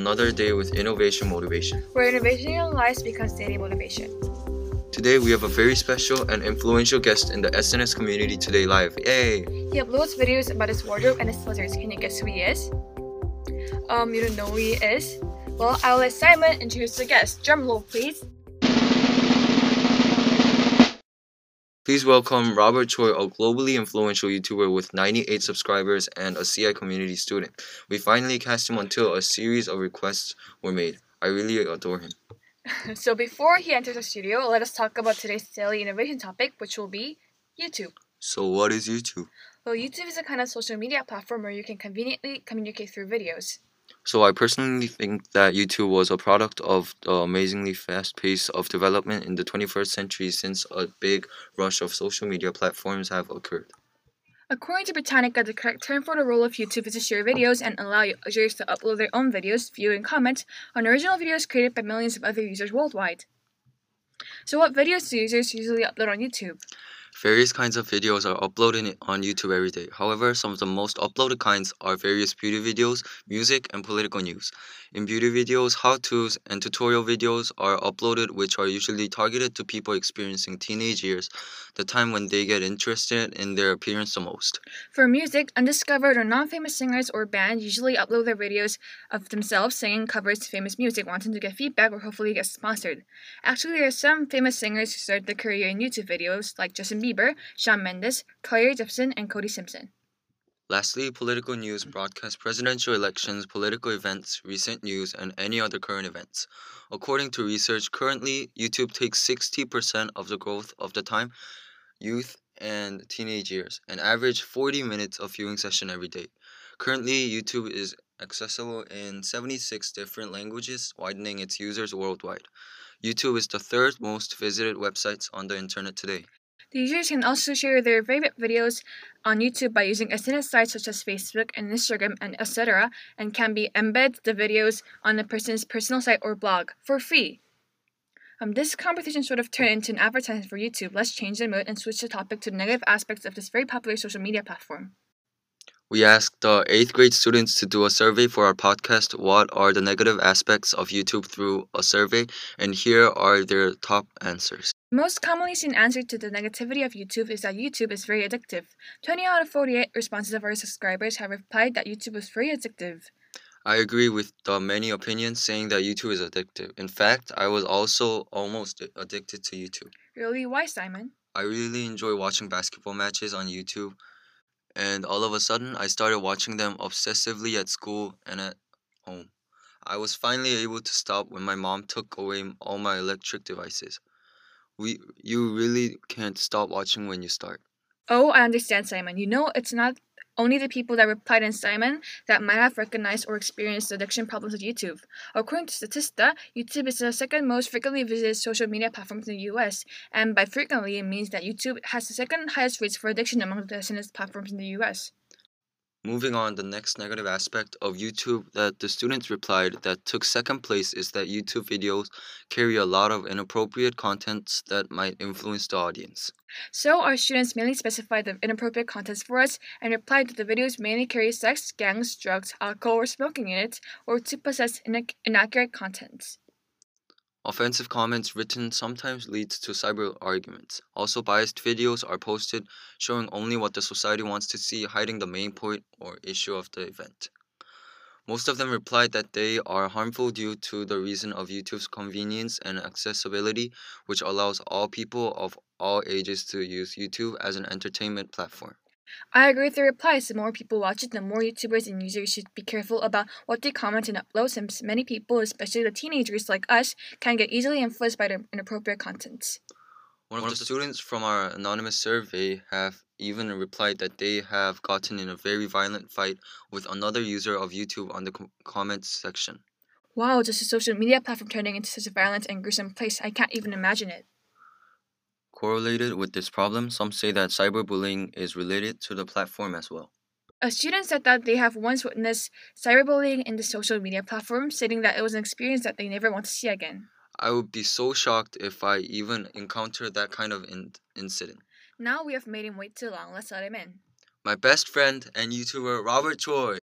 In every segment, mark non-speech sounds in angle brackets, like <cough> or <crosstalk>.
another day with Innovation Motivation. Where innovation in your lives becomes daily motivation. Today we have a very special and influential guest in the SNS community today live. Yay! He uploads videos about his wardrobe and his filters. Can you guess who he is? Um, you don't know who he is? Well, I'll let Simon introduce the guest. Drum roll, please. Please welcome Robert Choi, a globally influential YouTuber with 98 subscribers and a CI community student. We finally cast him until a series of requests were made. I really adore him. <laughs> so before he enters the studio, let us talk about today's daily innovation topic, which will be YouTube. So what is YouTube? Well, YouTube is a kind of social media platform where you can conveniently communicate through videos. So I personally think that YouTube was a product of the amazingly fast pace of development in the 21st century since a big rush of social media platforms have occurred. According to Britannica, the correct term for the role of YouTube is to share videos and allow users to upload their own videos, view, and comment on original videos created by millions of other users worldwide. So, what videos do users usually upload on YouTube? Various kinds of videos are uploaded on YouTube every day. However, some of the most uploaded kinds are various beauty videos, music, and political news. In beauty videos, how-tos and tutorial videos are uploaded which are usually targeted to people experiencing teenage years, the time when they get interested in their appearance the most. For music, undiscovered or non-famous singers or bands usually upload their videos of themselves singing covers to famous music, wanting to get feedback or hopefully get sponsored. Actually, there are some famous singers who started their career in YouTube videos, like Justin Bieber, Shawn Mendes, Claire Gibson, and Cody Simpson. Lastly, political news broadcasts presidential elections, political events, recent news, and any other current events. According to research, currently YouTube takes 60% of the growth of the time youth and teenage years, an average 40 minutes of viewing session every day. Currently, YouTube is accessible in 76 different languages, widening its users worldwide. YouTube is the third most visited website on the internet today. The users can also share their favorite videos on YouTube by using SNS sites such as Facebook and Instagram and etc. and can be embed the videos on a person's personal site or blog for free. Um, this conversation sort of turned into an advertisement for YouTube. Let's change the mood and switch the topic to the negative aspects of this very popular social media platform. We asked the eighth grade students to do a survey for our podcast. What are the negative aspects of YouTube through a survey? And here are their top answers. Most commonly seen answer to the negativity of YouTube is that YouTube is very addictive. 20 out of 48 responses of our subscribers have replied that YouTube is very addictive. I agree with the many opinions saying that YouTube is addictive. In fact, I was also almost addicted to YouTube. Really? Why, Simon? I really enjoy watching basketball matches on YouTube and all of a sudden I started watching them obsessively at school and at home. I was finally able to stop when my mom took away all my electric devices. We you really can't stop watching when you start. Oh, I understand, Simon. You know, it's not only the people that replied in Simon that might have recognized or experienced addiction problems with YouTube. According to Statista, YouTube is the second most frequently visited social media platform in the US, and by frequently it means that YouTube has the second highest rates for addiction among the SNS platforms in the US. Moving on, the next negative aspect of YouTube that the students replied that took second place is that YouTube videos carry a lot of inappropriate contents that might influence the audience. So, our students mainly specified the inappropriate contents for us and replied that the videos mainly carry sex, gangs, drugs, alcohol, or smoking in it, or to possess inaccurate contents. Offensive comments written sometimes leads to cyber arguments. Also, biased videos are posted showing only what the society wants to see, hiding the main point or issue of the event. Most of them replied that they are harmful due to the reason of YouTube's convenience and accessibility, which allows all people of all ages to use YouTube as an entertainment platform. I agree with the replies. The more people watch it, the more YouTubers and users should be careful about what they comment and upload, since many people, especially the teenagers like us, can get easily influenced by the inappropriate content. One of the students from our anonymous survey have even replied that they have gotten in a very violent fight with another user of YouTube on the com- comments section. Wow, just a social media platform turning into such a violent and gruesome place. I can't even imagine it. Correlated with this problem, some say that cyberbullying is related to the platform as well. A student said that they have once witnessed cyberbullying in the social media platform, stating that it was an experience that they never want to see again. I would be so shocked if I even encountered that kind of in- incident. Now we have made him wait too long. Let's let him in. My best friend and YouTuber Robert Choi.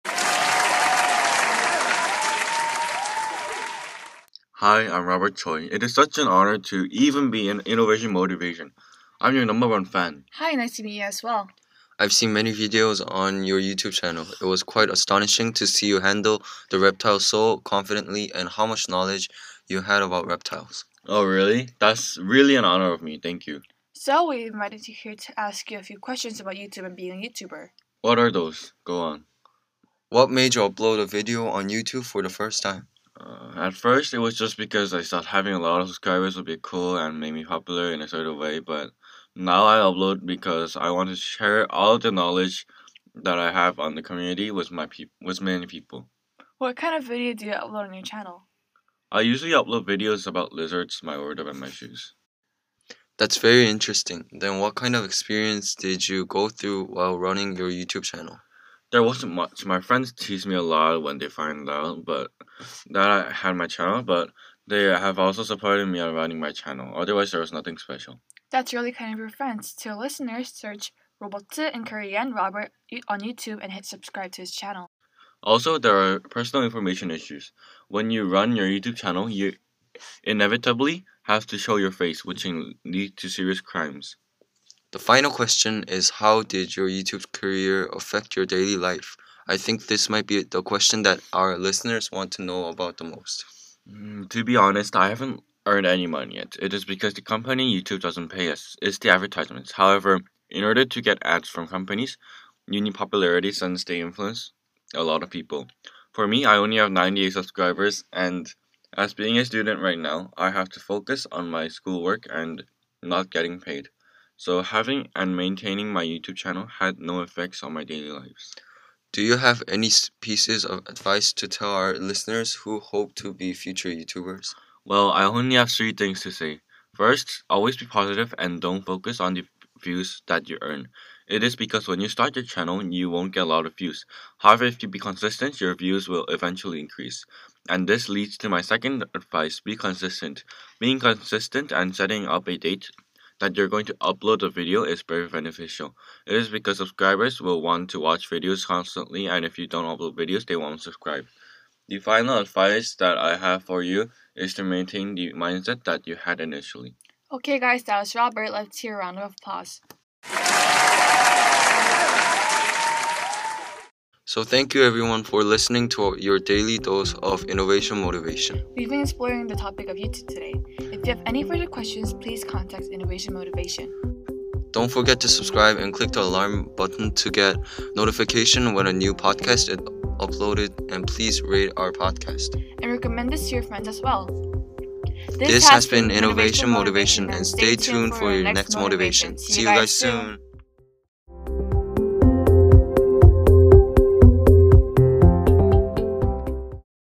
Hi, I'm Robert Choi. It is such an honor to even be in Innovation Motivation. I'm your number one fan. Hi, nice to meet you as well. I've seen many videos on your YouTube channel. It was quite astonishing to see you handle the reptile so confidently and how much knowledge you had about reptiles. Oh, really? That's really an honor of me. Thank you. So, we invited you here to ask you a few questions about YouTube and being a YouTuber. What are those? Go on. What made you upload a video on YouTube for the first time? Uh, at first, it was just because I thought having a lot of subscribers would be cool and make me popular in a certain way, but now I upload because I want to share all the knowledge that I have on the community with my peop- with many people. What kind of video do you upload on your channel? I usually upload videos about lizards, my wardrobe, and my shoes. That's very interesting. Then, what kind of experience did you go through while running your YouTube channel? There wasn't much. My friends tease me a lot when they find out, but that I had my channel. But they have also supported me on running my channel. Otherwise, there was nothing special. That's really kind of your friends. To our listeners, search Robot in Korean Robert on YouTube and hit subscribe to his channel. Also, there are personal information issues. When you run your YouTube channel, you inevitably have to show your face, which can lead to serious crimes. The final question is How did your YouTube career affect your daily life? I think this might be the question that our listeners want to know about the most. Mm, to be honest, I haven't earned any money yet. It is because the company YouTube doesn't pay us. It's the advertisements. However, in order to get ads from companies, you need popularity since they influence a lot of people. For me, I only have 98 subscribers, and as being a student right now, I have to focus on my schoolwork and not getting paid. So having and maintaining my YouTube channel had no effects on my daily lives. Do you have any pieces of advice to tell our listeners who hope to be future YouTubers? Well, I only have three things to say. First, always be positive and don't focus on the views that you earn. It is because when you start your channel, you won't get a lot of views. However, if you be consistent, your views will eventually increase. And this leads to my second advice be consistent. Being consistent and setting up a date that you're going to upload a video is very beneficial. It is because subscribers will want to watch videos constantly, and if you don't upload videos, they won't subscribe. The final advice that I have for you is to maintain the mindset that you had initially. Okay, guys, that was Robert. Let's hear a round of applause. So, thank you everyone for listening to your daily dose of innovation motivation. We've been exploring the topic of YouTube today. If you have any further questions, please contact Innovation Motivation. Don't forget to subscribe and click the alarm button to get notification when a new podcast is uploaded and please rate our podcast. And recommend this to your friends as well. This, has been Innovation Motivation and stay tuned for your next motivation. See you guys soon.